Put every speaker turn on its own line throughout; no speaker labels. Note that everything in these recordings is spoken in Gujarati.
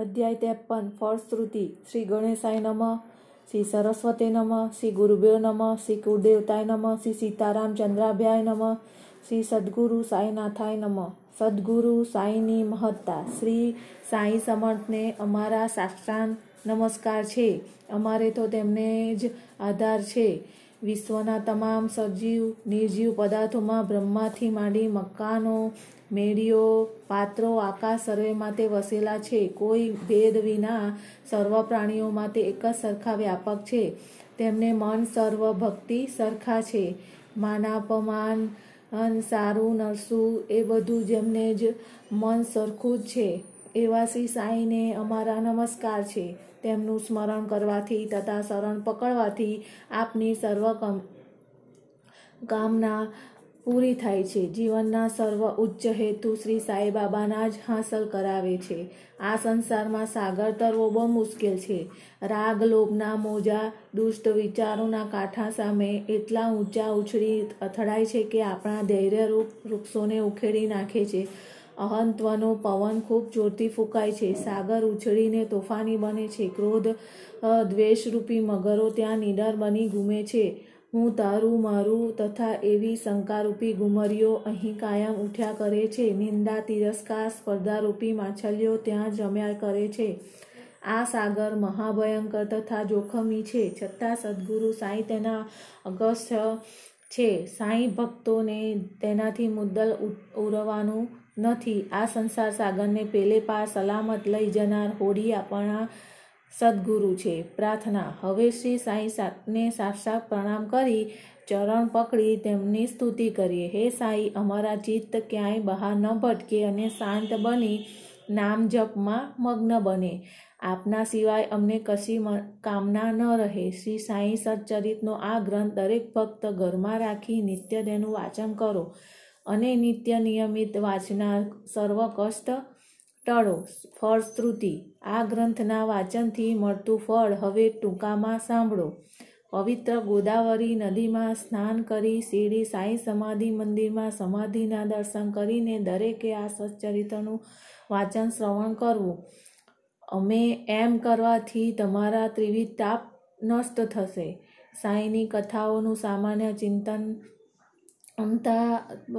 અધ્યાય ત્રેપન, ફળશ્રુતિ. શ્રી ગણેશાય નમઃ, શ્રી સરસ્વતી નમઃ, શ્રી ગુરુદેવ નમઃ, શ્રી કુળદેવતાય નમઃ, શ્રી સીતારામ ચંદ્રાભ્યાય નમઃ, શ્રી સદગુરુ સાંઈનાથાય નમઃ. સદગુરુ સાંઈની મહત્તા. શ્રી સાંઈ સમર્થને અમારા સાષ્ટાંગ નમસ્કાર છે. અમારે તો તેમને જ આધાર છે. વિશ્વના તમામ સજીવ, નિર્જીવ પદાર્થોમાં બ્રહ્માથી માંડી મકાનો મેળીઓ, પાત્રો આકાશ સર્વેમાં તે વસેલા છે. કોઈ ભેદ વિના સર્વ પ્રાણીઓ માટે એક જ સરખા વ્યાપક છે. તેમને મન સર્વ ભક્તિ સરખા છે. માનાપમાન સારું, નરસું એ બધું જેમને જ મન સરખું જ છે. એવા શ્રી સાંઈને અમારા નમસ્કાર છે. તેમનું સ્મરણ કરવાથી તથા શરણ પકડવાથી આપની સર્વ કામના પૂરી થાય છે. જીવનના સર્વ ઉચ્ચ હેતુ શ્રી સાંઈબાબાના જ હાંસલ કરાવે છે. આ સંસારમાં સાગર તરવો બહુ મુશ્કેલ છે. રાગ, લોભના મોજા, દુષ્ટ વિચારોના કાંઠા સામે એટલા ઊંચા ઉછળી અથડાય છે કે આપણા ધૈર્યરૂપ વૃક્ષોને ઉખેડી નાખે છે. અહંત્વનો પવન ખૂબ જોરથી ફૂંકાય છે. સાગર ઉછળીને તોફાની બને છે. ક્રોધ દ્વેષરૂપી મગરો ત્યાં નીડર બની ઘૂમે છે. હું તારું, મારું તથા એવી શંકારૂપી ગુમરીઓ અહીં કાયમ ઉઠ્યા કરે છે. નિંદા, તિરસ્કાર, સ્પર્ધારૂપી માછલીઓ ત્યાં જમ્યા કરે છે. આ સાગર મહાભયંકર તથા જોખમી છે. છતાં સદગુરુ સાંઈ તેના અગસ્ત્ય છે. સાંઈ ભક્તોને તેનાથી મુદ્દલ ઉરવાનું નથી. આ સંસાર સાગરને પેલે પાર સલામત લઈ જનાર હોડી આપણા સદગુરુ છે. પ્રાર્થના, હવે શ્રી સાંઈ સાતને સાક્ષાત પ્રણામ કરી, ચરણ પકડી તેમની સ્તુતિ કરીએ. હે સાંઈ, અમારા ચિત્ત ક્યાંય બહાર ન ભટકે અને શાંત બની, નામ જપમાં મગ્ન બને. આપના સિવાય અમને કશી કામના ન રહે. શ્રી સાંઈ સચ્ચરિતનો આ ગ્રંથ દરેક ભક્ત ઘરમાં રાખી નિત્ય તેનું વાંચન કરો અને નિત્ય નિયમિત વાંચનાર સર્વ કષ્ટ ટળો. ફળશ્રુતિ આ ગ્રંથના વાંચનથી મળતું ફળ હવે ટૂંકામાં સાંભળો. પવિત્ર ગોદાવરી નદીમાં સ્નાન કરી શિરડી સાંઈ સમાધિ મંદિરમાં સમાધિના દર્શન કરીને દરેકે આ સચ્ચરિત્રનું વાંચન શ્રવણ કરવું. અમે એમ કરવાથી તમારા ત્રિવિધ તાપ નષ્ટ થશે. સાંઈની કથાઓનું સામાન્ય ચિંતન અમતા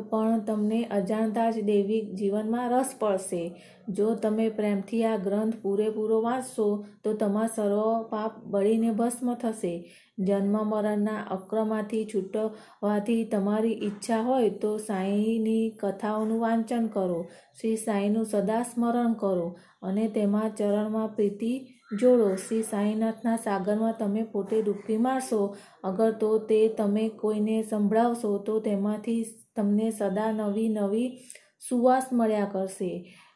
પણ તમને અજાણતા જ દૈવિક જીવનમાં રસ પડશે. જો તમે પ્રેમથી આ ગ્રંથ પૂરેપૂરો વાંચશો, તો તમારા સર્વ પાપ બળીને ભસ્મ થશે. જન્મ મરણના અક્રમાંથી છૂટવાથી તમારી ઈચ્છા હોય તો સાંઈની કથાઓનું વાંચન કરો. શ્રી સાંઈનું સદા સ્મરણ કરો અને તેમાં ચરણમાં પ્રીતિ જોડો શ્રી સાંઈનાથના સાગરમાં તમે પોતે ડૂબકી મારશો, અગર તો તે તમે કોઈને સંભળાવશો, તો તેમાંથી તમને સદા નવી નવી સુવાસ મળ્યા કરશે.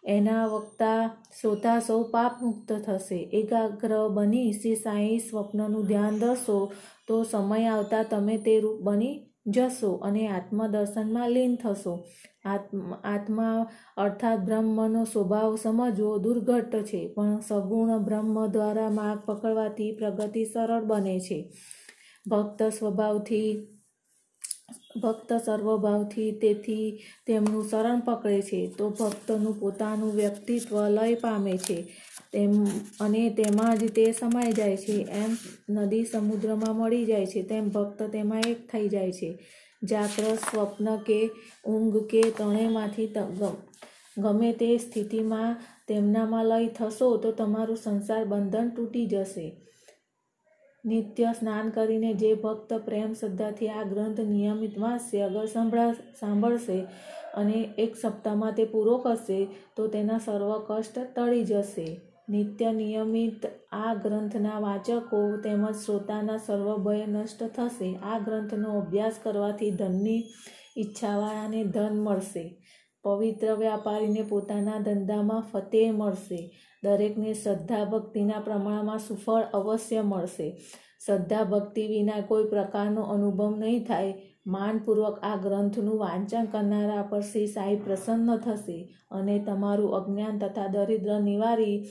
એના વક્તા શ્રોતા સૌ પાપ મુક્ત થશે. એકાગ્ર બની શ્રી સાંઈ સ્વપ્નનું ધ્યાન ધરશો, તો સમય આવતા તમે તે રૂપ બની જશો અને આત્મદર્શનમાં લીન થશો. આત્મા અર્થાત બ્રહ્મનો સ્વભાવ સમજવો દુર્ઘટ છે, પણ સગુણ બ્રહ્મ દ્વારા માર્ગ પકડવાથી પ્રગતિ સરળ બને છે. ભક્ત સ્વભાવથી, ભક્ત સર્વભાવથી તેથી તેમનું શરણ પકડે છે, તો ભક્તનું પોતાનું વ્યક્તિત્વ લય પામે છે. તેમ, અને તેમાં જ તે સમાઈ જાય છે, એમ નદી સમુદ્રમાં મળી જાય છે, તેમ ભક્ત તેમાં એક થઈ જાય છે. જાગ્રત સ્વપ્ન કે ઊંઘ કે ત્રણેયમાંથી ગમે તે સ્થિતિમાં તેમનામાં લય થશો તો તમારું સંસાર બંધન તૂટી જશે. નિત્ય સ્નાન કરીને જે ભક્ત પ્રેમ શ્રદ્ધાથી આ ગ્રંથ નિયમિત વાંચશે અગર સંભળા, સાંભળશે અને એક સપ્તાહમાં તે પૂરો કરશે તો તેના સર્વ કષ્ટ ટળી જશે. નિત્ય નિયમિત આ ગ્રંથના વાચકો તેમજ શ્રોતાના સર્વ ભય નષ્ટ થશે. આ ગ્રંથનો અભ્યાસ કરવાથી ધનની ઈચ્છાવાળાને ધન મળશે. પવિત્ર વ્યાપારીને પોતાના ધંધામાં ફતેહ મળશે. દરેકને શ્રદ્ધા ભક્તિના પ્રમાણમાં સુફળ અવશ્ય મળશે. શ્રદ્ધા ભક્તિ વિના કોઈ પ્રકારનો અનુભવ નહીં થાય. માનપૂર્વક આ ગ્રંથનું વાંચન કરનારા પર શ્રી સાંઈ પ્રસન્ન થશે અને તમારું અજ્ઞાન તથા દરિદ્ર નિવારી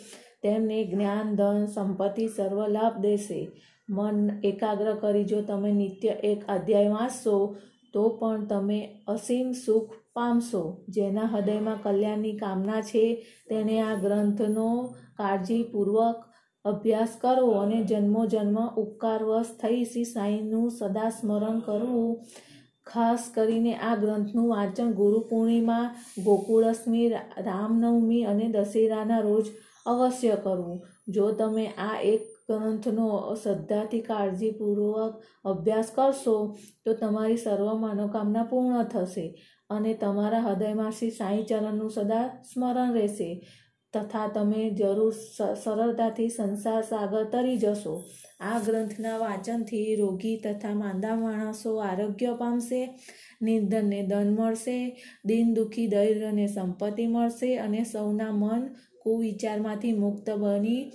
તેમને જ્ઞાન, ધન, સંપત્તિ સર્વ લાભ દેશે. મન એકાગ્ર કરી જો તમે નિત્ય એક અધ્યાય વાંચશો, તો પણ તમે અસીમ સુખ પામશો. જેના હૃદયમાં કલ્યાણની કામના છે, તેને આ ગ્રંથનો કાળજીપૂર્વક અભ્યાસ કરવો અને જન્મો જન્મ ઉપકારવશ થઈ શ્રી સાંઈનું સદા સ્મરણ કરવું. ખાસ કરીને આ ગ્રંથનું વાંચન ગુરુ પૂર્ણિમા ગોકુળષ્મી રામનવમી અને દશેરાના રોજ અવશ્ય કરવું જો તમે આ એક ગ્રંથનો શ્રદ્ધાથી કાળજીપૂર્વક અભ્યાસ કરશો, તો તમારી સર્વ મનોકામના પૂર્ણ થશે અને તમારા હૃદયમાં શ્રી સાંઈ ચરણનું સદા સ્મરણ રહેશે તથા તમે જરૂર સરળતાથી સંસાર સાગર તરી જશો. આ ગ્રંથના વાંચનથી રોગી તથા માંદા માણસો આરોગ્ય પામશે, નિંદનને ધન મળશે દિન દુઃખી દરિદ્રને સંપત્તિ મળશે અને સૌના મન કુવિચારમાંથી મુક્ત બની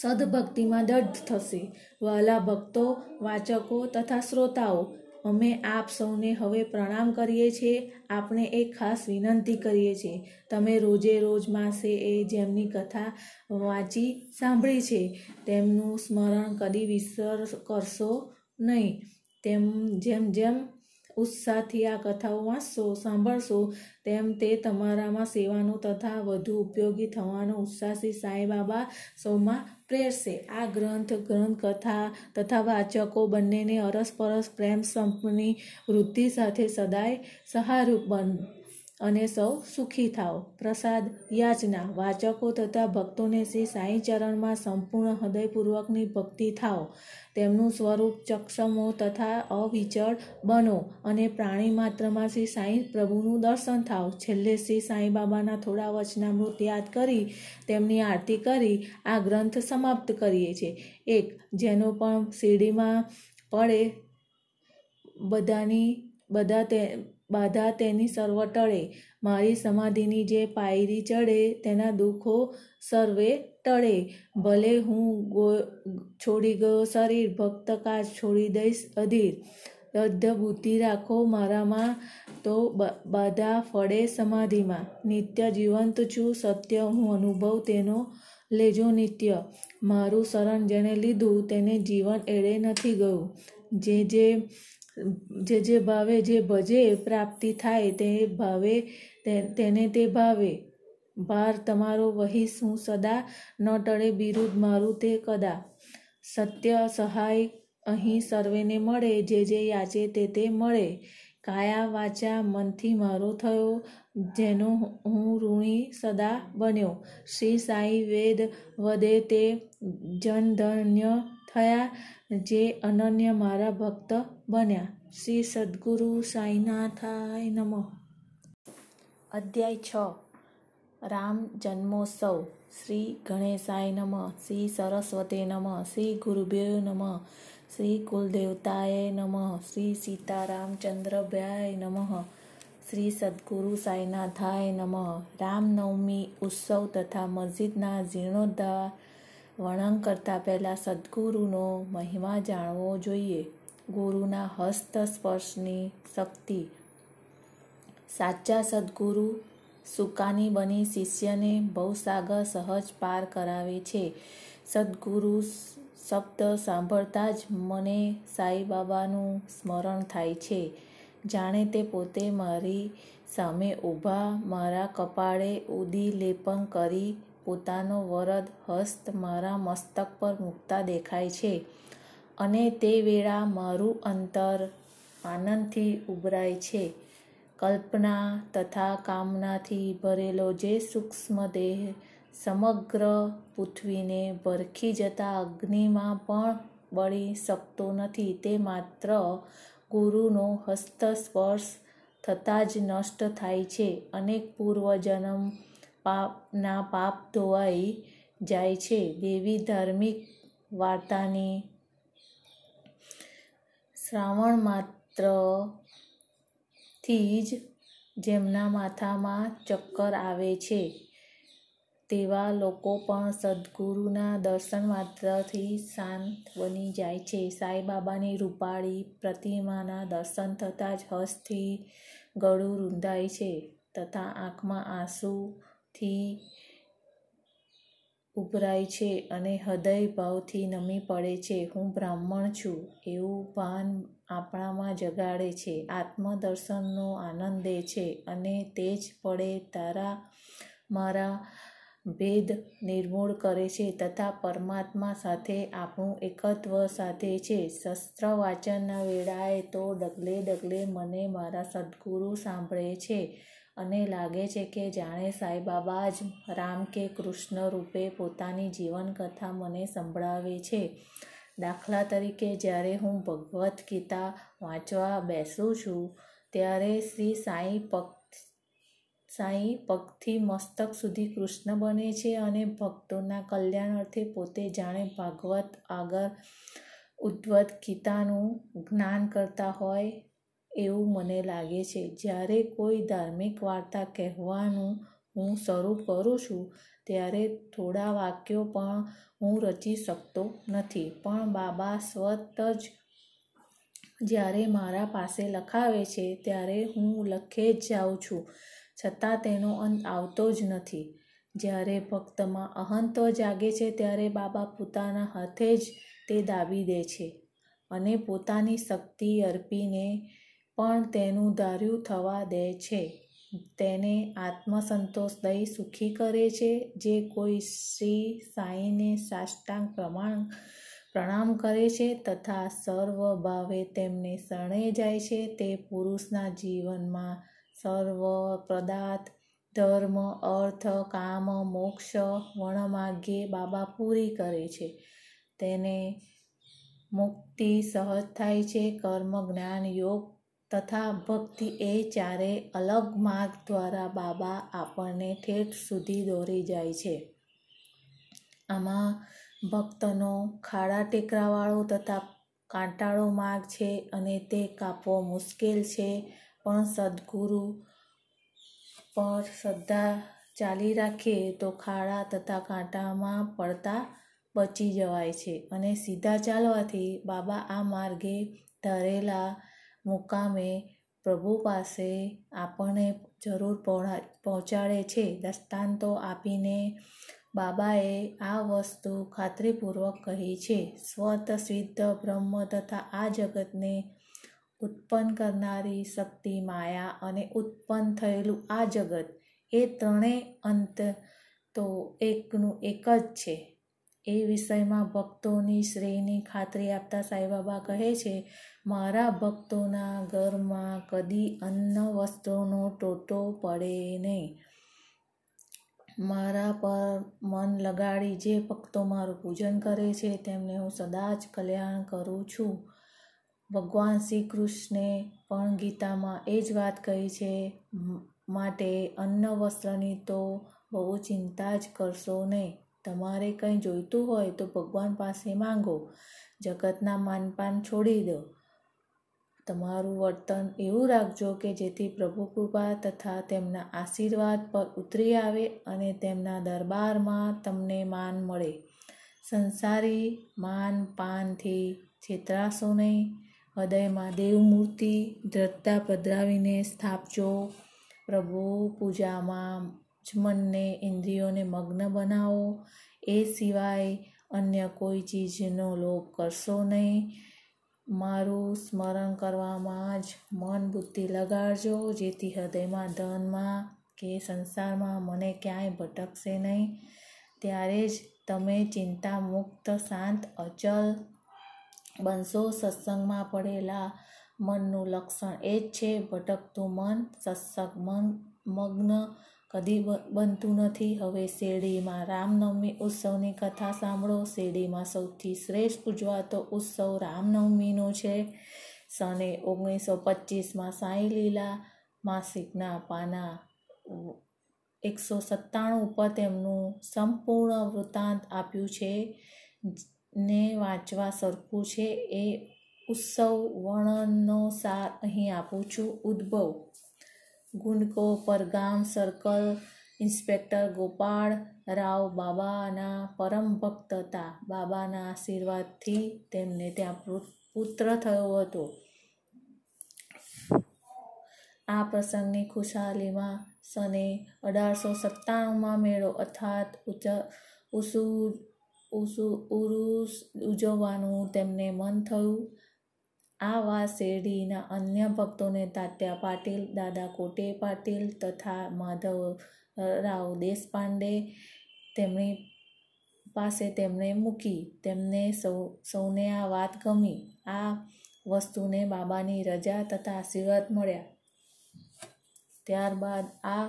સદભક્તિમાં દઢ થશે. વહાલા ભક્તો, વાચકો તથા શ્રોતાઓ, અમે આપ સૌને હવે પ્રણામ કરીએ છીએ. આપણે એક ખાસ વિનંતી કરીએ છીએ. તમે રોજે રોજ માસે એ જેમની કથા વાંચી સાંભળી છે, તેમનું સ્મરણ કદી વિસર કરશો નહીં. તેમ જેમ જેમ ઉત્સાહથી આ કથાઓ વાંચશો, સાંભળશો. તેમ તે તમારામાં સેવાનો તથા વધુ ઉપયોગી થવાનો ઉત્સાહથી સાંઈબાબા સૌમાં પ્રેરશે. આ ગ્રંથ ગ્રંથકથા તથા વાચકો બંનેને અરસપરસ પ્રેમ સંપની વૃદ્ધિ સાથે સદાય સહારૂપ બન અને સૌ સુખી થાઓ. પ્રસાદ, યાચના, વાચકો તથા ભક્તોને શ્રી સાંઈ ચરણમાં સંપૂર્ણ હૃદયપૂર્વકની ભક્તિ થાઓ. તેમનું સ્વરૂપ ચક્ષમો તથા અવિચળ બનો અને પ્રાણી માત્રમાં શ્રી સાંઈ પ્રભુનું દર્શન થાઓ. છેલ્લે શ્રી સાંઈ બાબાના થોડા વચનામૃત યાદ કરી, તેમની આરતી કરી, આ ગ્રંથ સમાપ્ત કરીએ છીએ. એક, જેનો પણ શીરડીમાં પડે બધાની, બધા તે બાધા તેની સર્વ ટળે. મારી સમાધિની જે પાયરી ચડે, તેના દુઃખો સર્વે ટળે. ભલે હું ગો, છોડી ગયો શરીર, ભક્ત કાચ છોડી દઈશ અધીર. બુદ્ધિ રાખો મારામાં, તો બાધા ફળે સમાધિમાં. નિત્ય જીવંત છું, સત્ય હું અનુભવ તેનો લેજો નિત્ય. મારું શરણ જેણે લીધું, તેને જીવન એળે નથી ગયું. જે જે જે જે ભાવે જે ભજે પ્રાપ્તિ થાય તે ભાવે તેને તે ભાવે. ભાર તમારો વહીશ હું સદા? ન ટળે બિરુદ મારું તે કદા? સત્ય સહાય અહીં સર્વેને મળે, જે જે યાચે તે તે મળે. કાયા વાચા મનથી મારો થયો, જેનો હું ઋણી સદા બન્યો. શ્રી સાઈ વેદ વદે તે જનધન્ય થયા જે અનન્ય મારા ભક્ત બન્યા. શ્રી સદગુરુ સાંઈનાથાય નમઃ. અધ્યાય છ. રામ જન્મોત્સવ. શ્રી ગણેશાય નમઃ. શ્રી સરસ્વતી નમઃ. શ્રી ગુરુભ્યો નમઃ. શ્રી કુલદેવતાય નમઃ. શ્રી સીતારામચંદ્રભ્યાય નમઃ. શ્રી સદગુરુ સાંઈનાથાય નમઃ. રામનવમી ઉત્સવ તથા મસ્જિદના જીર્ણોદ્ધાર વર્ણન કરતાં પહેલાં સદગુરુનો મહિમા જાણવો જોઈએ. ગુરુના હસ્ત સ્પર્શની શક્તિ. સાચા સદગુરુ સુકાની બની શિષ્યને ભવસાગર સહજ પાર કરાવે છે. સદગુરુ શબ્દ સાંભળતા જ મને સાંઈબાબાનું સ્મરણ થાય છે. જાણે તે પોતે મારી સામે ઊભા, મારા કપાળે ઉદી લેપન કરી પોતાનો વરદ હસ્ત મારા મસ્તક પર મૂકતા દેખાય છે અને તે વેળા મારું અંતર આનંદથી ઉભરાય છે. કલ્પના તથા કામનાથી ભરેલો જે સૂક્ષ્મ દેહ સમગ્ર પૃથ્વીને ભરખી જતા અગ્નિમાં પણ બળી શકતો નથી. તે માત્ર ગુરુનો હસ્તસ્પર્શ થતાં જ નષ્ટ થાય છે. અનેક પૂર્વજન્મ પાપના પાપ ધોવાઈ જાય છે. દેવી ધાર્મિક વાર્તાની શ્રાવણ માત્રથી જ જેમના માથામાં ચક્કર આવે છે, તેવા લોકો પણ સદગુરુના દર્શન માત્રથી શાંત બની જાય છે. સાંઈબાબાની રૂપાળી પ્રતિમાના દર્શન થતાં જ હસથી ગળું રૂંધાય છે તથા આંખમાં આંસુથી ઉભરાય છે અને હૃદય ભાવથી નમી પડે છે. હું બ્રાહ્મણ છું, એવું ભાન આપણામાં જગાડે છે. આત્મદર્શનનો આનંદ દે છે અને તે જ પડે તારા મારા ભેદ નિર્મૂળ કરે છે. તથા પરમાત્મા સાથે આપણું એકત્વ સાધે છે. શસ્ત્ર વાચનના વેળાએ તો ડગલે ડગલે મને મારા સદગુરુ સાંભળે છે. અને લાગે છે કે જાણે સાંઈબાબા જ રામ કે કૃષ્ણ રૂપે પોતાની જીવનકથા મને સંભળાવે છે. દાખલા તરીકે જ્યારે હું ભગવદ્ ગીતા વાંચવા બેસું છું, ત્યારે શ્રી સાંઈ પગ સાંઈ પગથી મસ્તક સુધી કૃષ્ણ બને છે અને ભક્તોના કલ્યાણ અર્થે પોતે જાણે ભાગવત આગળ ઉદ્વત ગીતાનું જ્ઞાન કરતા હોય એવું મને લાગે છે. જ્યારે કોઈ ધાર્મિક વાર્તા કહેવાનું હું શરૂ કરું છું, ત્યારે થોડા વાક્યો પણ હું રચી શકતો નથી. પણ બાબા સ્વત જ જ્યારે મારા પાસે લખાવે છે, ત્યારે હું લખે જ જાઉં છું. છતાં તેનો અંત આવતો જ નથી. જ્યારે ભક્તમાં અહંત જાગે છે, ત્યારે બાબા પોતાના હાથે જ તે દાબી દે છે અને પોતાની શક્તિ અર્પીને પણ તેનું ધાર્યું થવા દે છે. તેને આત્મસંતોષ દઈ સુખી કરે છે, જે કોઈ શ્રી સાંઈને સાષ્ટાંગ પ્રમાણ પ્રણામ કરે છે તથા સર્વ ભાવે તેમને શરણે જાય છે. તે પુરુષના જીવનમાં સર્વ પદાર્થ ધર્મ, અર્થ, કામ, મોક્ષ વણમાગ્યે બાબા પૂરી કરે છે. તેને મુક્તિ સહજ થાય છે. કર્મ, જ્ઞાન, યોગ તથા ભક્તિ એ ચારે અલગ માર્ગ દ્વારા બાબા આપણને ઠેઠ સુધી દોરી જાય છે. આમાં ભક્તનો ખાડા ટેકરાવાળો તથા કાંટાળો માર્ગ છે અને તે કાપવો મુશ્કેલ છે, પણ સદગુરુ પર શ્રદ્ધા ચાલી રાખીએ તો ખાડા તથા કાંટામાં પડતા બચી જવાય છે અને સીધા ચાલવાથી બાબા આ માર્ગે ધરેલા મુકામે પ્રભુ પાસે આપણને જરૂર પહોંચાડે છે. દૃષ્ટાંતો આપીને બાબાએ આ વસ્તુ ખાતરીપૂર્વક કહી છે. સ્વત, સિદ્ધ, બ્રહ્મ તથા આ જગતને ઉત્પન્ન કરનારી શક્તિ માયા અને ઉત્પન્ન થયેલું આ જગત એ ત્રણેય અંત તો એકનું એક જ છે. એ વિષયમાં ભક્તોની શ્રેયની ખાતરી આપતા સાંઈબાબા કહે છે મારા ભક્તોના ઘરમાં કદી અન્ન વસ્ત્રોનો ટોટો પડે નહીં. મારા પર મન લગાડી જે ભક્તો મારું પૂજન કરે છે તેમને હું સદા જ કલ્યાણ કરું છું. ભગવાન શ્રી કૃષ્ણે પણ ગીતામાં એ જ વાત કહી છે માટે અન્ન વસ્ત્રની તો બહુ ચિંતા જ કરશો નહીં. તમારે કંઈ જોઈતું હોય તો ભગવાન પાસે માંગો. જગતના માનપાન છોડી દો. તમારું વર્તન એવું રાખજો કે જેથી પ્રભુ કૃપા તથા તેમના આશીર્વાદ પર ઉતરી આવે અને તેમના દરબારમાં તમને માન મળે. સંસારી માન પાનથી છેતરાશો નહીં. હૃદયમાં દેવમૂર્તિ દ્રઢતા પધરાવીને સ્થાપજો. પ્રભુ પૂજામાં જ મનને ઇન્દ્રિયોને મગ્ન બનાવો. એ સિવાય અન્ય કોઈ ચીજનો લોભ કરશો નહીં. મારું સ્મરણ કરવામાં જ મન બુદ્ધિ લગાડજો, જેથી હૃદયમાં ધનમાં કે સંસારમાં મને ક્યાંય ભટકશે નહીં. ત્યારે જ તમે ચિંતા મુક્ત, શાંત, અચલ બનશો. સત્સંગમાં પડેલા મનનું લક્ષણ એ જ છે, ભટકતું મન, સત્સંગ મન, મગ્ન કદી બનતું નથી. હવે શેરડીમાં રામનવમી ઉત્સવની કથા સાંભળો. શેરડીમાં સૌથી શ્રેષ્ઠ ઉજવાતો ઉત્સવ રામનવમીનો છે. સને ઓગણીસો પચીસમાં સાંઈ લીલા માસિકના પાના એકસો સત્તાણું ઉપર તેમનું સંપૂર્ણ વૃત્તાંત આપ્યું છે. ને વાંચવા સરખું છે. એ ઉત્સવ વર્ણનનો સાર અહીં આપું છું. ઉદ્ભવ ગુંડકો પરગામ સર્કલ ઇન્સ્પેક્ટર ગોપાળ, રાવ બાબાના પરમ ભક્ત હતા. બાબાના આશીર્વાદથી તેમને ત્યાં પુત્ર થયો હતો. આ પ્રસંગની ખુશાલીમાં સને અઢારસો સત્તાણુંમાં મેળો અર્થાત ઉસુ ઉસુ, ઉરુસ ઉજવવાનું તેમને મન થયું. આ વા શેરડીના અન્ય ભક્તોને તાત્યા પાટીલ, દાદા કોટે પાટીલ તથા માધવ રાવ દેશપાંડે તેમની પાસે તેમણે મૂકી. તેમને સૌ, સૌને આ વાત ગમી. આ વસ્તુને બાબાની રજા તથા આશીર્વાદ મળ્યા. ત્યારબાદ આ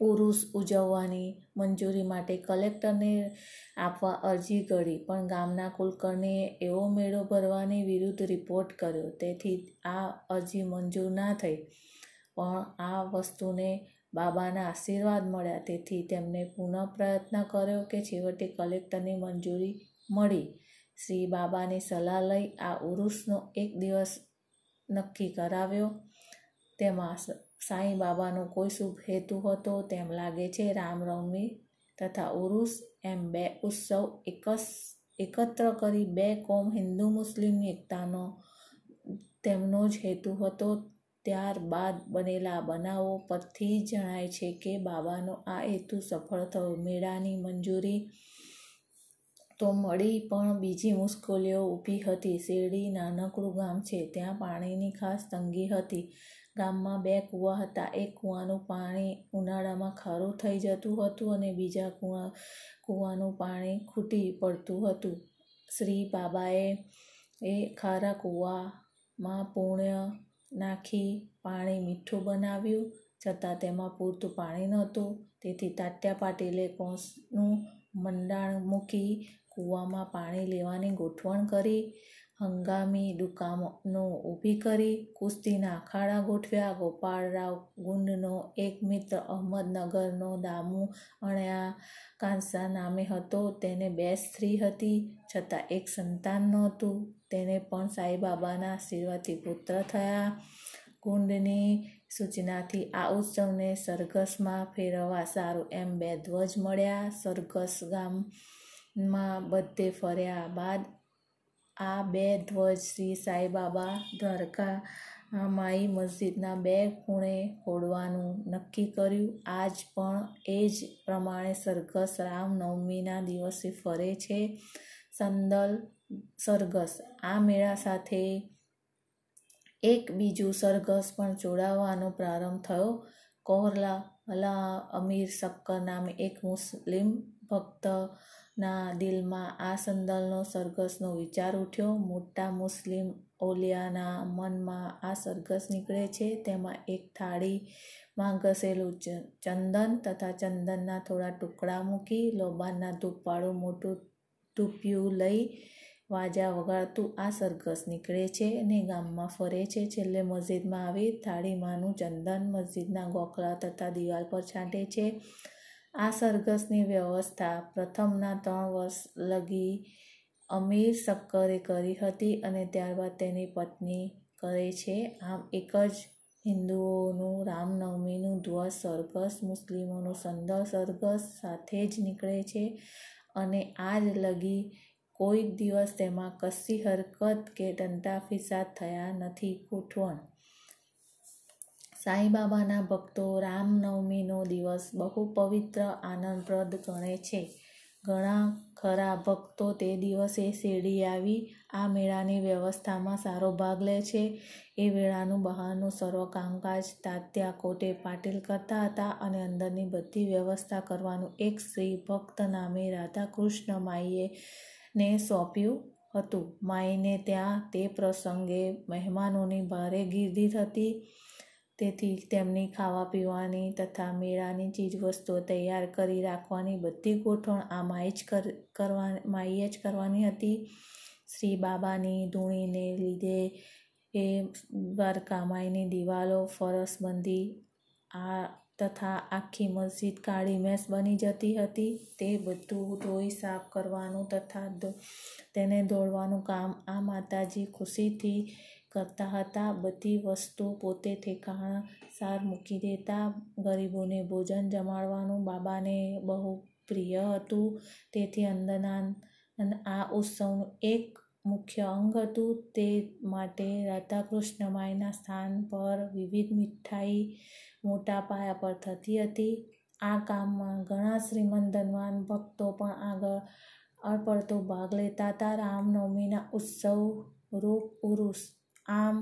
ઉરુસ ઉજવવાની મંજૂરી માટે કલેક્ટરને આપવા અરજી કરી, પણ ગામના કુલકર્ણીએ એવો મેળો ભરવાની વિરુદ્ધ રિપોર્ટ કર્યો. તેથી આ અરજી મંજૂર ના થઈ, પણ આ વસ્તુને બાબાના આશીર્વાદ મળ્યા. તેથી તેમણે પુનઃ પ્રયત્ન કર્યો કે છેવટે કલેક્ટરની મંજૂરી મળી. શ્રી બાબાની સલાહ લઈ આ ઉરુસનો એક દિવસ નક્કી કરાવ્યો. તેમાં સાંઈ બાબાનો કોઈ શુભ હેતુ હતો તેમ લાગે છે રામનવમી તથા ઉરુસ એમ બે ઉત્સવ એકત્ર કરી બે કોમ હિન્દુ મુસ્લિમની એકતાનો તેમનો જ હેતુ હતો. ત્યારબાદ બનેલા બનાવો પરથી જણાય છે કે બાબાનો આ હેતુ સફળ થયો. મેળાની મંજૂરી તો મળી પણ બીજી મુશ્કેલીઓ ઊભી હતી. શેરડી નાનકડું ગામ છે. ત્યાં પાણીની ખાસ તંગી હતી. ગામમાં બે કૂવા હતા. એક કૂવાનું પાણી ઉનાળામાં ખારું થઈ જતું હતું અને બીજા કૂવા, કૂવાનું પાણી ખૂટી પડતું હતું. શ્રી બાબાએ એ ખારા કૂવામાં પુણ્ય નાખી પાણી મીઠું બનાવ્યું. છતાં તેમાં પૂરતું પાણી નહોતું. તેથી તાત્યા પાટીલે કોંસનું મંડાણ મૂકી કૂવામાં પાણી લેવાની ગોઠવણ કરી. હંગામી દુકાનો ઊભી કરી કુસ્તીના અખાડા ગોઠવ્યા. ગોપાળરાવ ગુંડનો એક મિત્ર અહમદનગરનો દામુ અણ્યા કાંસા નામે હતો. તેને બે સ્ત્રી હતી છતાં એક સંતાન નહોતું. તેને પણ સાંઈબાબાના આશીર્વાદથી પુત્ર થયા. ગુંડની સૂચનાથી આ ઉત્સવને સરઘસમાં ફેરવવા સારું એમ બે ધ્વજ મળ્યા. સરઘસ ગામમાં બધે ફર્યા બાદ આ બે ધ્વજ શ્રી સાંઈબાબા દ્વારકા માઈ મસ્જિદના બે ખૂણે હોડવાનું નક્કી કર્યું. આજ પણ એ જ પ્રમાણે સરઘસ રામનવમીના દિવસે ફરે છે સંદલ સરઘસ. આ મેળા સાથે એક બીજું સરઘસ પણ જોડાવાનો પ્રારંભ થયો. કોહરલા અલા અમીર શક્કર નામે એક મુસ્લિમ ભક્તના દિલમાં આ સંદલનો સરઘસનો વિચાર ઉઠ્યો. મોટા મુસ્લિમ ઓલિયાના મનમાં આ સરઘસ નીકળે છે. તેમાં એક થાળીમાં ઘસેલું ચંદન તથા ચંદનના થોડા ટુકડા મૂકી લોબાનના ધૂપવાળું મોટું ટૂપિયું લઈ વાજા વગાડતું આ સરઘસ નીકળે છે અને ગામમાં ફરે છે. છેલ્લે મસ્જિદમાં આવી થાળીમાંનું ચંદન મસ્જિદના ગોખલા તથા દિવાલ પર છાંટે છે. આ સરઘસની વ્યવસ્થા પ્રથમના ત્રણ વર્ષ લગી અમીર શક્કરે કરી હતી અને ત્યારબાદ તેની પત્ની કરે છે. આમ એક જ હિન્દુઓનું રામનવમીનું ધ્વજ સરઘસ, મુસ્લિમોનું સંદર સરઘસ સાથે જ નીકળે છે અને આજ લગી કોઈ દિવસ તેમાં કશી હરકત કે દંતાફિસાદ થયા નથી. ગોઠવણ સાંઈબાબાના ભક્તો રામનવમીનો દિવસ બહુ પવિત્ર, આનંદપ્રદ ગણે છે. ઘણા ખરા ભક્તો તે દિવસે શેરડી આવી આ મેળાની વ્યવસ્થામાં સારો ભાગ લે છે. એ વેળાનું બહારનું સર્વ કામકાજ તાત્યા કોટે પાટીલ કરતા હતા અને અંદરની બધી વ્યવસ્થા કરવાનું એક શ્રી ભક્ત નામે રાધાકૃષ્ણ માઈએ ને સોંપ્યું હતું. માઈને ત્યાં તે પ્રસંગે મહેમાનોની ભારે ગીર્દી હતી તેથી તેમની ખાવા પીવાની તથા મેળાની ચીજવસ્તુઓ તૈયાર કરી રાખવાની બધી ગોઠવણ આ માએ જ કરવા માઈએ જ કરવાની હતી. શ્રી બાબાની ધૂણીને લીધે એ દ્વારકા માઈની દિવાલો ફરસબંધી આ તથા આખી મસ્જિદ કાળી મેસ બની જતી હતી. તે બધું ધોઈ સાફ કરવાનું તથા તેને દોડવાનું કામ આ માતાજી ખુશીથી કરતા હતા. બધી વસ્તુ પોતે ઠેકાણા સાર મૂકી દેતા. ગરીબોને ભોજન જમાડવાનું બાબાને બહુ પ્રિય હતું. તેથી અંદરના આ ઉત્સવનું એક મુખ્ય અંગ હતું તે માટે રાધાકૃષ્ણ માયના સ્થાન પર વિવિધ મીઠાઈ મોટા પાયા પર થતી હતી. આ કામમાં ઘણા શ્રીમંત ધનવાન ભક્તો પણ આગળ અડપડતો ભાગ લેતા હતા. રામનવમીના ઉત્સવ રૂપ ઉરુસ આમ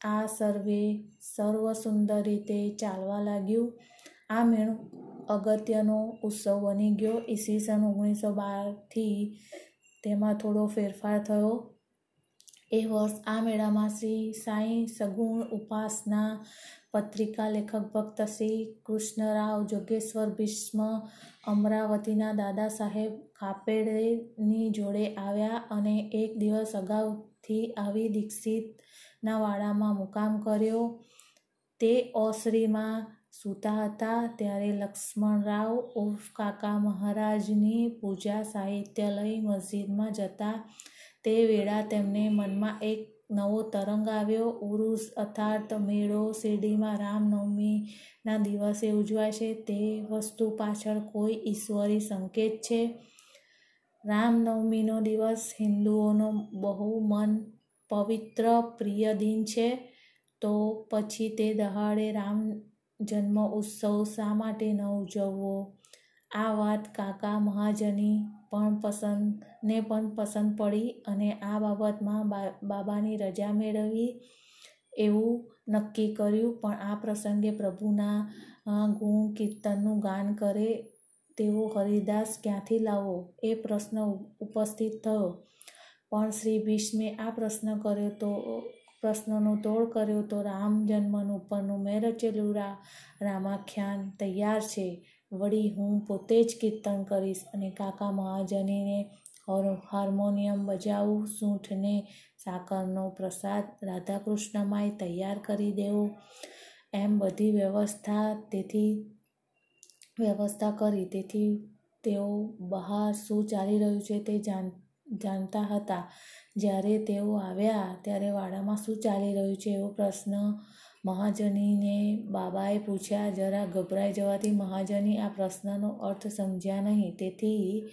આ સર્વે સર્વ સુંદર રીતે ચાલવા લાગ્યું. આ મેળો અગત્યનો ઉત્સવ બની ગયો. ઈસવીસન ઓગણીસો બારથી તેમાં થોડો ફેરફાર થયો. એ વર્ષ આ મેળામાં શ્રી સાંઈ સગુણ ઉપાસના પત્રિકા લેખક ભક્ત શ્રી કૃષ્ણરાવ જોગેશ્વર ભીષ્મ અમરાવતીના દાદા સાહેબ ખાપેડેની જોડે આવ્યા અને એક દિવસ અગાઉથી આવી દીક્ષિતના વાડામાં મુકામ કર્યો. તે ઓસરીમાં સૂતા હતા ત્યારે લક્ષ્મણરાવ ઉર્ફ કાકા મહારાજની પૂજા સાહિત્યાલય મસ્જિદમાં જતા. તે વેળા તેમને મનમાં એક નવો તરંગ આવ્યો. ઉરુસ અર્થાત મેળો શિરડીમાં રામનવમીના દિવસે ઉજવાય છે તે વસ્તુ પાછળ કોઈ ઈશ્વરી સંકેત છે. રામનવમીનો દિવસ હિન્દુઓનો બહુ મન પવિત્ર પ્રિય દિન છે, તો પછી તે દહાડે રામ જન્મ ઉત્સવ શા માટે ન ઉજવવો? આ વાત કાકા મહાજની પણ પસંદ, ને પણ પસંદ પડી અને આ બાબતમાં બાબાની રજા મેળવી એવું નક્કી કર્યું. પણ આ પ્રસંગે પ્રભુના ગુણ કીર્તનનું ગાન કરે તેવો હરિદાસ ક્યાંથી લાવવો એ પ્રશ્ન ઉપસ્થિત થયો. પણ શ્રી ભીષ્મે આ પ્રશ્ન કર્યો તો, પ્રશ્નનો તોડ કર્યો તો રામ જન્મનું ઉપરનું મેં રચેલું રા, રામાખ્યાન તૈયાર છે. વળી હું પોતે જ કીર્તન કરીશ અને કાકા મહાજનીને હાર્મોનિયમ બજાવું, સૂંઠને સાકરનો પ્રસાદ રાધાકૃષ્ણમાંય તૈયાર કરી દેવો. એમ બધી વ્યવસ્થા તેથી, વ્યવસ્થા કરી. તેથી તેઓ બહાર શું ચાલી રહ્યું છે તે જાણ જાણતા હતા. જ્યારે તેઓ આવ્યા, ત્યારે વાડામાં શું ચાલી રહ્યું છે એવો પ્રશ્ન મહાજનીને બાબાએ પૂછ્યા. જરા ગભરાઈ જવાથી મહાજની આ પ્રશ્નનો અર્થ સમજ્યા નહીં. તેથી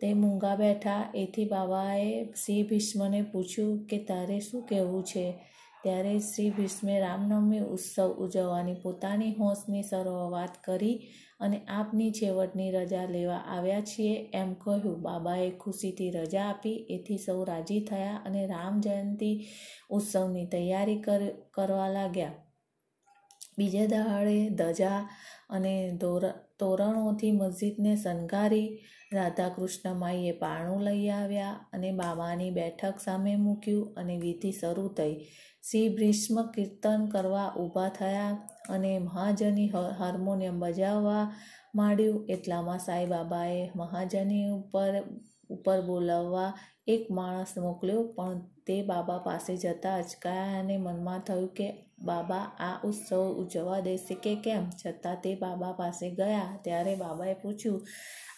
તે મૂંગા બેઠા. એથી બાબાએ શ્રી ભીષ્મને પૂછ્યું કે, તારે શું કહેવું છે? ત્યારે શ્રી ભીષ્મે રામનવમી ઉત્સવ ઉજવવાની પોતાની હોંશની વાત કરી અને આપની છેવટની રજા લેવા આવ્યા છીએ એમ કહ્યું. બાબાએ ખુશીથી રજા આપી. એથી સૌ રાજી થયા અને રામ જયંતી ઉત્સવની તૈયારી કરવા લાગ્યા. બીજે દહાડે ધજા અને તોરણોથી મસ્જિદને શણગારી રાધાકૃષ્ણ માઈએ પારણું લઈ આવ્યા અને બાબાની બેઠક સામે મૂક્યું અને વિધિ શરૂ થઈ. શ્રી ભ્રીષ્મ કીર્તન કરવા ઊભા થયા. અને મહાજની હાર્મોનિયમ બજાવવા માંડ્યું. એટલામાં સાંઈબાબાએ મહાજની ઉપર ઉપર બોલાવવા એક માણસ મોકલ્યો, પણ તે બાબા પાસે જતા અચકાયા અને મનમાં થયું કે, બાબા, આ ઉત્સવ ઉજવવા દેશે કે કેમ? છતાં તે બાબા પાસે ગયા. ત્યારે બાબાએ પૂછ્યું,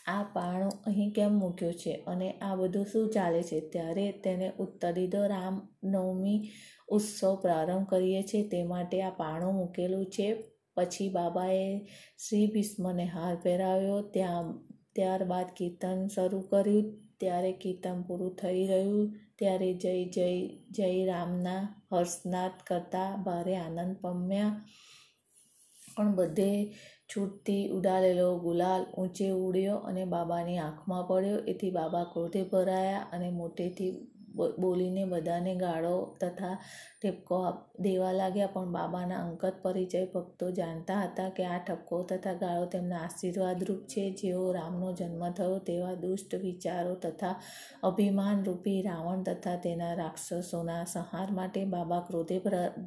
આ પાણો અહીં કેમ મૂક્યો છે? અને આ બધું શું ચાલે છે? ત્યારે તેને ઉત્તર દીધો રામ નવમી ઉત્સવ પ્રારંભ કરીએ છીએ. તે માટે આ પાણું મૂકેલું છે. પછી બાબાએ શ્રી ભીષ્મને હાર પહેરાવ્યો. ત્યાં, ત્યારબાદ કીર્તન શરૂ કર્યું. ત્યારે કીર્તન પૂરું થઈ રહ્યું. ત્યારે જય જય જય રામના હર્ષનાદ કરતા ભારે આનંદ પામ્યા. પણ બધે છૂટથી ઉડાડેલો ગુલાલ ઊંચે ઉડ્યો અને બાબાની આંખમાં પડ્યો. એથી બાબા ક્રોધે ભરાયા અને મોટેથી બોલીને બધાને ગાળો તથા ઠપકો દેવા લાગ્યા પણ બાબાના અંગત પરિચય ભક્તો જાણતા હતા કે આ ઠપકો તથા ગાળો તેમના આશીર્વાદરૂપ છે. જેઓ રામનો જન્મ થયો તેવા દુષ્ટ વિચારો તથા અભિમાનરૂપી રાવણ તથા તેના રાક્ષસોના સંહાર માટે બાબા ક્રોધે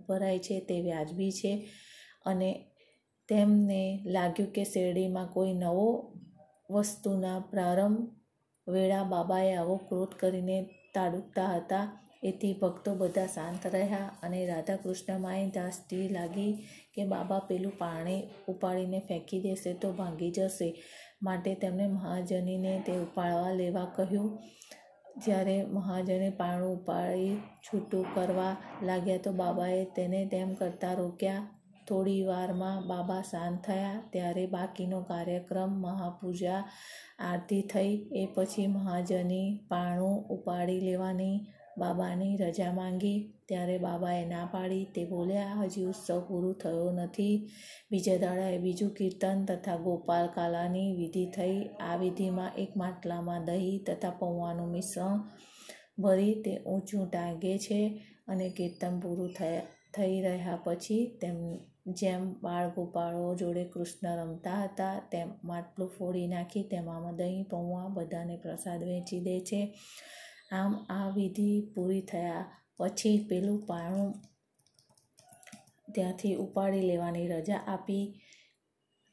ભરાય છે તે વ્યાજબી છે અને તેમને લાગ્યું કે શેરડીમાં કોઈ નવો વસ્તુના પ્રારંભ વેળા બાબાએ આવો ક્રોધ કરીને તાડુકતા હતા. એથી ભક્તો બધા શાંત રહ્યા અને રાધાકૃષ્ણ માએ દાસતી લાગી કે બાબા પેલું પાણી ઉપાડીને ફેંકી દેશે તો ભાંગી જશે. માટે તેમણે મહાજનીને તે ઉપાડવા લેવા કહ્યું. જ્યારે મહાજને પાણું ઉપાડી છૂટું કરવા લાગ્યા તો બાબાએ તેને તેમ કરતાં રોક્યા. થોડી વારમાં બાબા શાંત થયા ત્યારે બાકીનો કાર્યક્રમ મહાપૂજા, આરતી થઈ. એ પછી મહાજની પાણું ઉપાડી લેવાની બાબાની રજા માંગી. ત્યારે બાબાએ ના પાડી. તે બોલ્યા, હજી ઉત્સવ પૂરું થયો નથી. બીજા દાડાએ બીજું કીર્તન તથા ગોપાલ કાલાની વિધિ થઈ. આ વિધિમાં એક માટલામાં દહીં તથા પૌવાનું મિશ્રણ ભરી તે ઊંચું ટાંગે છે અને કીર્તન પૂરું થયા. થઈ રહ્યા પછી તેમ જેમ બાળ ગોપાળો જોડે કૃષ્ણ રમતા હતા, તેમ માટલું ફોડી નાખી, તેમાં દહીં, પૌવા બધાને પ્રસાદ વેચી દે છે. આમ આ વિધિ પૂરી થયા પછી પેલું પાણું ત્યાંથી ઉપાડી લેવાની રજા આપી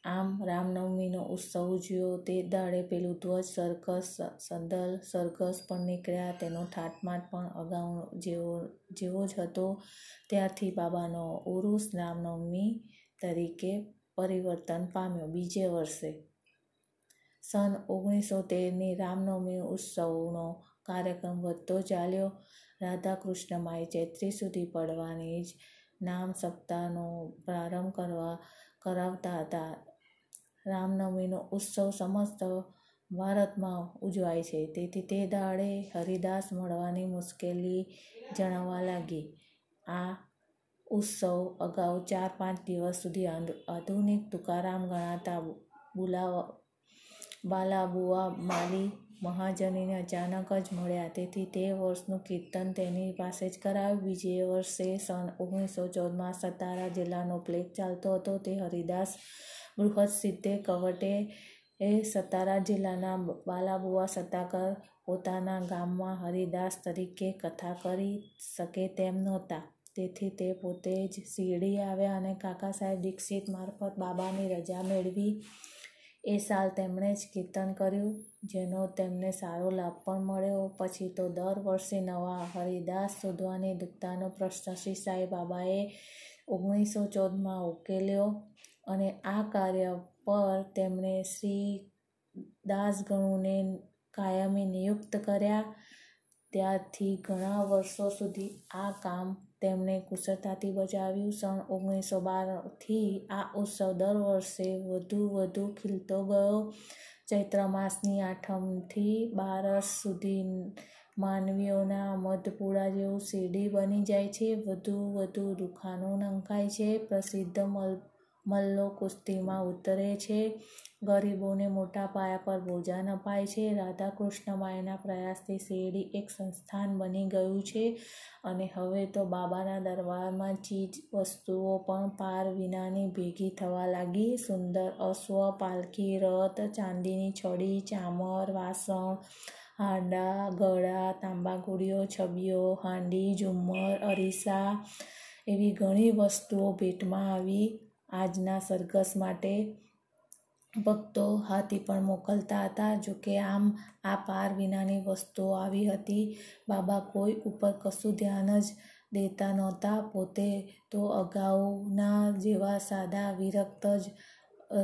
આમ રામનવમીનો ઉત્સવ ઉજવ્યો. તે દાડે પેલું ધ્વજ, સરઘસ, સદલ, સરઘસ પણ નીકળ્યા. તેનો ઠાટમાટ પણ અગાઉ જેવો જેવો જ હતો. ત્યારથી બાબાનો ઉરુસ રામનવમી તરીકે પરિવર્તન પામ્યો. બીજે વર્ષે સન ઓગણીસો તેરની રામનવમી ઉત્સવનો કાર્યક્રમ વધતો ચાલ્યો. રાધાકૃષ્ણમાંએ કૃષ્ણ ચૈત્રી સુધી પડવાની જ નામ સપ્તાહનો પ્રારંભ કરવા, કરાવતા હતા. રામનવમીનો ઉત્સવ સમસ્ત ભારતમાં ઉજવાય છે. તેથી તે દાડે હરિદાસ મળવાની મુશ્કેલી જણાવવા લાગી. આ ઉત્સવ અગાઉ ચાર પાંચ દિવસ સુધી આધુનિક તુકારામ ગણાતા બુલાવા, બાલાબુઆ માલી મહાજનીને અચાનક જ મળ્યા. તેથી તે વર્ષનું કીર્તન તેની પાસે જ કરાવ્યું બીજે વર્ષે સન ઓગણીસો ચૌદમાં સતારા જિલ્લાનો પ્લેગ ચાલતો હતો. તે હરિદાસ બૃહદ સિદ્ધે કવટે એ સતારા જિલ્લાના બાલાબુવા સતાકર પોતાના ગામમાં હરિદાસ તરીકે કથા કરી શકે તેમ નહોતા. તેથી તે પોતે જ શિરડી આવ્યા અને કાકા સાહેબ દીક્ષિત મારફત બાબાની રજા મેળવી. એ સાલ તેમણે જ કીર્તન કર્યું, જેનો તેમને સારો લાભ પણ મળ્યો. પછી તો દર વર્ષે નવા હરિદાસ શોધવાની દુક્તાનો પ્રશ્ન શ્રી સાંઈ બાબાએ ઓગણીસો ચૌદમાં ઉકેલ્યો. અને આ કાર્ય પર તેમણે શ્રી દાસગણુને કાયમી નિયુક્ત કર્યા. ત્યારથી ઘણા વર્ષો સુધી આ કામ તેમણે કુશળતાથી બજાવ્યું. સન ઓગણીસો બારથી આ ઉત્સવ દર વર્ષે વધુ વધુ ખીલતો ગયો. ચૈત્ર માસની આઠમથી બારસ સુધી માનવીઓના મધપુડા જેવું શેરડી બની જાય છે. વધુ વધુ દુકાનો નંખાય છે. પ્રસિદ્ધ મલ મલ્લો કુસ્તીમાં ઉતરે છે. ગરીબોને મોટા પાયા પર ભોજન અપાય છે. રાધા કૃષ્ણમાયના પ્રયાસથી શેરડી એક સંસ્થાન બની ગયું છે અને હવે તો બાબાના દરબારમાં ચીજ વસ્તુઓ પણ પાર વિનાની ભેગી થવા લાગી. સુંદર અશ્વ, પાલખી, રથ, ચાંદીની છડી, ચામર, વાસણ, હાંડા, ગળા, તાંબાકુડીઓ, છબીઓ, હાંડી, ઝુમ્મર, અરીસા એવી ઘણી વસ્તુઓ ભેટમાં આવી. આજના સરઘસ માટે ભક્તો હાથી પણ મોકલતા હતા. જોકે આમ આ પાર વિનાની વસ્તુઓ આવી હતી. બાબા કોઈ ઉપર કશું ધ્યાન જ દેતા નહોતા. પોતે તો અગાઉના જેવા સાદા વિરક્ત જ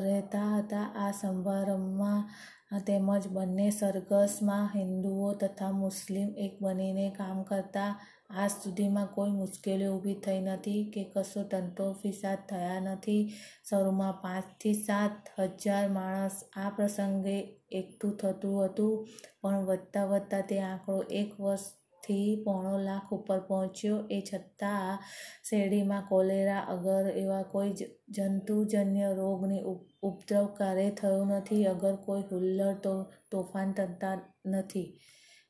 રહેતા હતા. આ સમારંભમાં તેમજ બંને સરઘસમાં હિન્દુઓ તથા મુસ્લિમ એક બનીને કામ કરતા, આજ સુધીમાં કોઈ મુશ્કેલીઓ ઊભી થઈ નથી કે કશો તંટો ફિસાદ થયા નથી. શરૂમાં પાંચથી સાત હજાર માણસ આ પ્રસંગે એકઠું થતું હતું, પણ વધતા વધતા તે આંકડો એક વર્ષથી પોણો લાખ ઉપર પહોંચ્યો. એ છતાં શેરડીમાં કોલેરા અગર એવા કોઈ જંતુજન્ય રોગની ઉપદ્રવ ક્યારેય થયો નથી, અગર કોઈ હુલ્લડ તો, તોફાન થતા નથી.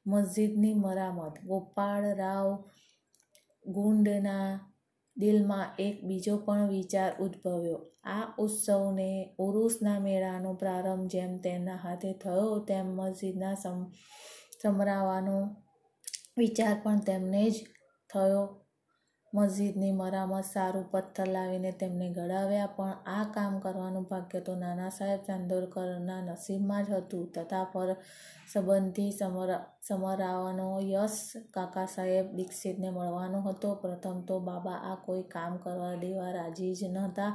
મસ્જિદની મરામત. ગોપાળ રાવ ગુંડના દિલમાં એક બીજો પણ વિચાર ઉદ્ભવ્યો. આ ઉત્સવને ઉરુસના મેળાનો પ્રારંભ જેમ તેના હાથે થયો, તેમ મસ્જિદના સમ, સમરાવાનો વિચાર પણ તેમને જ થયો. મસ્જિદની મરામત સારું પથ્થર લાવીને તેમને ઘડાવ્યા પણ આ કામ કરવાનું ભાગ્ય તો નાના સાહેબ ચાંદોરકરના નસીબમાં જ હતું. તથા પર સંબંધી સમર, સમરાવાનો યશ કાકા સાહેબ દીક્ષિતને મળવાનો હતો. પ્રથમ તો બાબા આ કોઈ કામ કરવા દેવા રાજી જ નહોતા,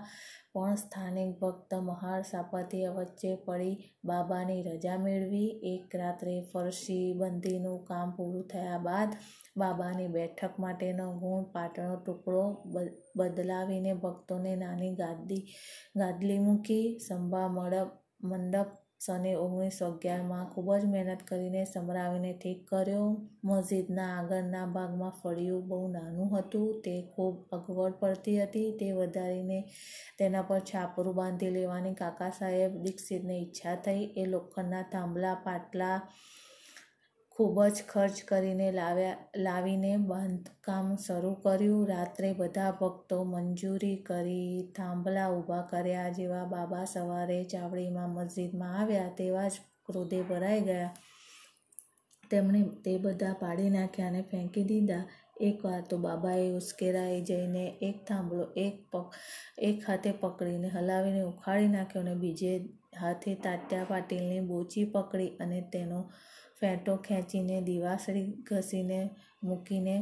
પણ સ્થાનિક ભક્ત મહાર સાપતિયા વચ્ચે પડી બાબાની રજા મેળવી. એક રાત્રે ફરસી બંધીનું કામ પૂરું થયા બાદ બાબાની બેઠક માટેનો ગુણ પાટણનો ટુકડો બદલાવીને ભક્તોને નાની ગાદી, ગાદલી મૂકી સંભા મડપ મંડપ સને ઓગણીસો અગિયારમાં ખૂબ જ મહેનત કરીને સમરાવીને ઠીક કર્યો. મસ્જિદના આગળના ભાગમાં ફળિયું બહુ નાનું હતું. તે ખૂબ અગવડ પડતી હતી. તે વધારીને તેના પર છાપરું બાંધી લેવાની કાકા સાહેબ દીક્ષિતને ઈચ્છા થઈ. એ લોખંડના થાંભલા, પાટલા ખૂબ જ ખર્ચ કરીને લાવ્યા, લાવીને બાંધકામ શરૂ કર્યું. રાત્રે બધા ભક્તો મંજૂરી કરી થાંભલા ઊભા કર્યા જેવા બાબા સવારે ચાવડીમાં મસ્જિદમાં આવ્યા તેવા જ ક્રોધે ભરાઈ ગયા. તેમણે તે બધા પાડી નાખ્યા અને ફેંકી દીધા. એકવાર તો બાબાએ ઉશ્કેરાઈ જઈને એક થાંભલો, એક પક, એક હાથે પકડીને હલાવીને ઉખાડી નાખ્યો અને બીજે હાથે તાત્યા પાટીલની બોચી પકડી અને તેનો ફેંટો ખેંચીને દિવાસળી ઘસીને મૂકીને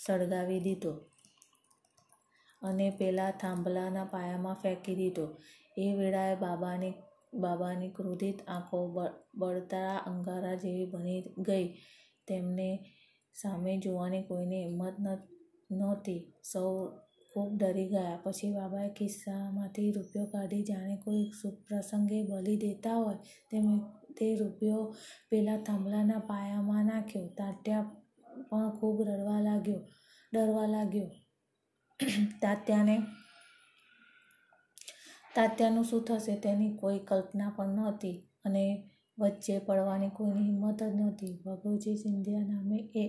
સળગાવી દીધો અને પેલા થાંભલાના પાયામાં ફેંકી દીધો. એ વેળાએ બાબાની બાબાની ક્રોધિત આંખો બળતા અંગારા જેવી બની ગઈ. તેમને સામે જોવાની કોઈને હિંમત નહોતી. સૌ ખૂબ ડરી ગયા. પછી બાબાએ ખિસ્સામાંથી રૂપિયો કાઢી જાણે કોઈ શુભ પ્રસંગે બલી દેતા હોય તેમ તે રૂપિયો પેલા થાંભલાના પાયામાં નાખ્યો. તાત્યા પણ ખૂબ રડવા લાગ્યો, ડરવા લાગ્યો. તાત્યાને, તાત્યાનું શું થશે તેની કોઈ કલ્પના પણ નહોતી અને વચ્ચે પડવાની કોઈની હિંમત જ નહોતી. ભગવજી સિંધિયા નામે એ,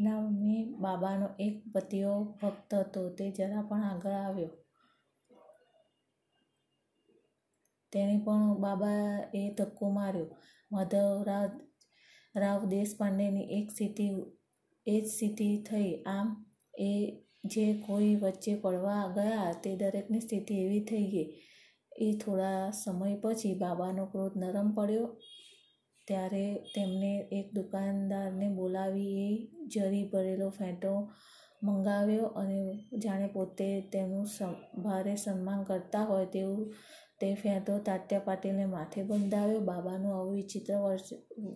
નામે બાબાનો એક પતિઓ ભક્ત હતો. તે જરા પણ આગળ આવ્યો. તેને પણ બાબાએ ધક્કો માર્યો. માધવરાવ રાવ દેશપાંડેની એક સ્થિતિ એ જ સ્થિતિ થઈ. આમ એ જે કોઈ વચ્ચે પડવા ગયા તે દરેકની સ્થિતિ એવી થઈ ગઈ. એ થોડા સમય પછી બાબાનો ક્રોધ નરમ પડ્યો. ત્યારે તેમને એક દુકાનદારને બોલાવી એ જરી ભરેલો ફેંટો મંગાવ્યો અને જાણે પોતે તેનું ભારે સન્માન કરતા હોય તેવું તે ફેંતો તાત્યા પાટીલને માથે બંધાવ્યો. બાબાનું આવું વિચિત્ર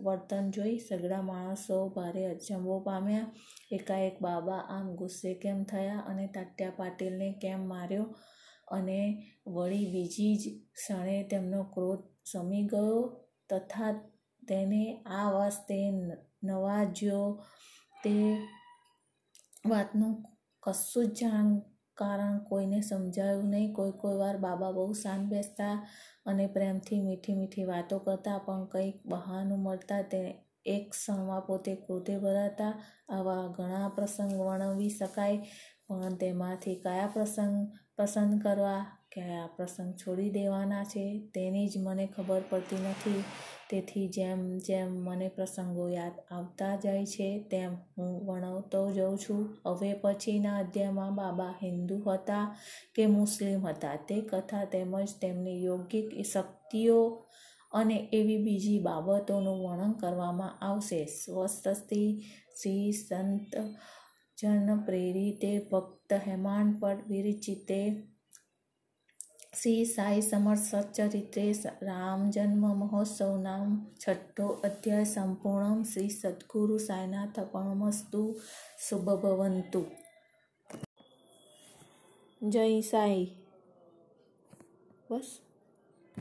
વર્તન જોઈ સગડા માણસો ભારે અચંબો પામ્યા. એકાએક બાબા આમ ગુસ્સે કેમ થયા અને તાત્યા પાટીલને કેમ માર્યો? અને વળી બીજી જ ક્ષણે તેમનો ક્રોધ શમી ગયો તથા તેને આ વાસ્તે નવાજ્યો. તે વાતનું કશું જ જાણ કારણ કોઈને સમજાયું નહીં. કોઈ કોઈ વાર બાબા બહુ શાંત બેસતા અને પ્રેમથી મીઠી મીઠી વાતો કરતા, પણ કંઈક બહાનું મળતા તે એક ક્ષણમાં પોતે ક્રોધે ભરાતા. આવા ઘણા પ્રસંગ વર્ણવી શકાય, પણ તેમાંથી કયા પ્રસંગ પસંદ કરવા કે આ પ્રસંગ છોડી દેવાના છે, તેની જ મને ખબર પડતી નથી. તેથી જેમ જેમ મને પ્રસંગો યાદ આવતા જાય છે, તેમ હું વર્ણવતો જઉં છું. હવે પછીના અધ્યાયમાં બાબા હિન્દુ હતા કે મુસ્લિમ હતા, તે કથા તેમજ તેમની યોગિક શક્તિઓ અને એવી બીજી બાબતોનું વર્ણન કરવામાં આવશે. સ્વસ્તી શ્રી સંત જન પ્રેરિતે ભક્ત હેમાન પર વિરચિતે શ્રી સાઈ સમર્થ સચ્ચરિત્રે રામ જન્મ મહોત્સવ નામ છઠ્ઠો અધ્યાય સંપૂર્ણ શ્રી સદગુરુ સાયનાથ પરમસ્તુ શુભભવંતુ જય સાઈ બસ